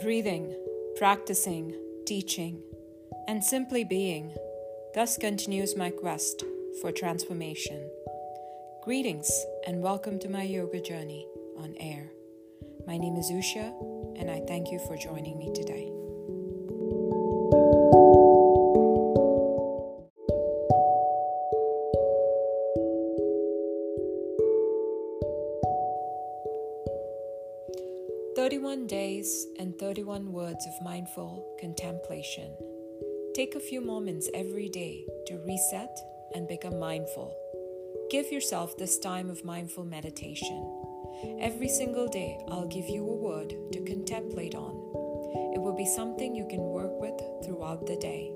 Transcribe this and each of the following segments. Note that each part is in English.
Breathing, practicing, teaching, and simply being thus continues my quest for transformation. Greetings and welcome to my yoga journey on air. My name is Usha, and I thank you for joining me today. Thirty-one days and thirty-one words of mindful contemplation. Take a few moments every day to reset and become mindful. Give yourself this time of mindful meditation. Every single day, I'll give you a word to contemplate on. It will be something you can work with throughout the day.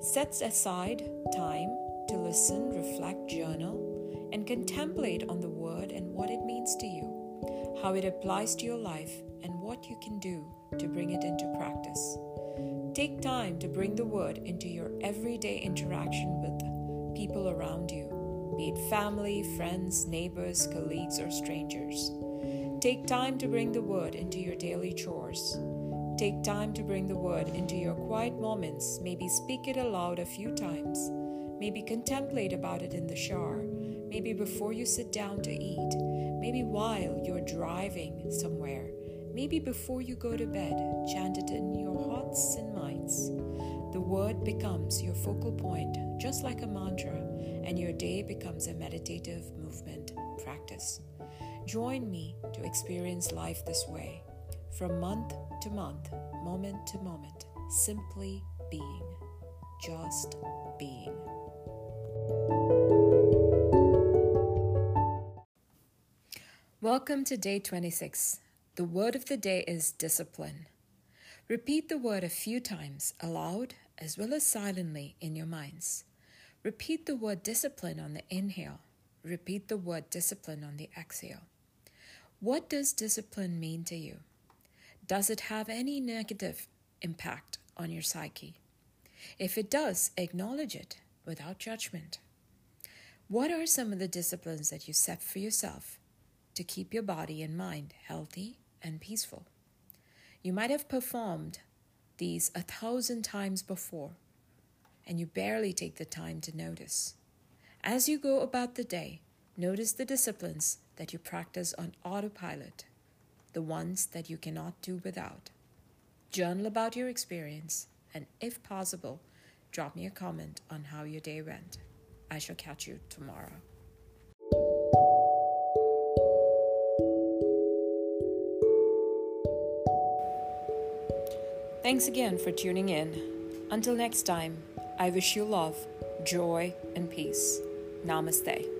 Set aside time to listen, reflect, journal, and contemplate on the how it applies to your life, and what you can do to bring it into practice. Take time to bring the word into your everyday interaction with people around you be it family, friends, neighbors, colleagues, or strangers. Take time to bring the word into your daily chores. Take time to bring the word into your quiet moments. Maybe speak it aloud a few times. Maybe contemplate about it in the shower. Maybe before you sit down to eat. Maybe while you're driving somewhere. Maybe before you go to bed. Chant it in your hearts and minds. The word becomes your focal point, just like a mantra and your day becomes a meditative movement practice. Join me to experience life this way, from month to month, moment to moment, simply being, just being. Welcome to day 26. The word of the day is discipline. Repeat the word a few times aloud as well as silently in your minds. Repeat the word discipline on the inhale. Repeat the word discipline on the exhale. What does discipline mean to you? Does it have any negative impact on your psyche? If it does, acknowledge it without judgment. What are some of the disciplines that you set for yourself to keep your body and mind healthy and peaceful? You might have performed these a thousand times before and you barely take the time to notice. As you go about the day, notice the disciplines that you practice on autopilot, the ones that you cannot do without. Journal about your experience, and if possible, drop me a comment on how your day went. I shall catch you tomorrow. Thanks again for tuning in. Until next time, I wish you love, joy, and peace. Namaste.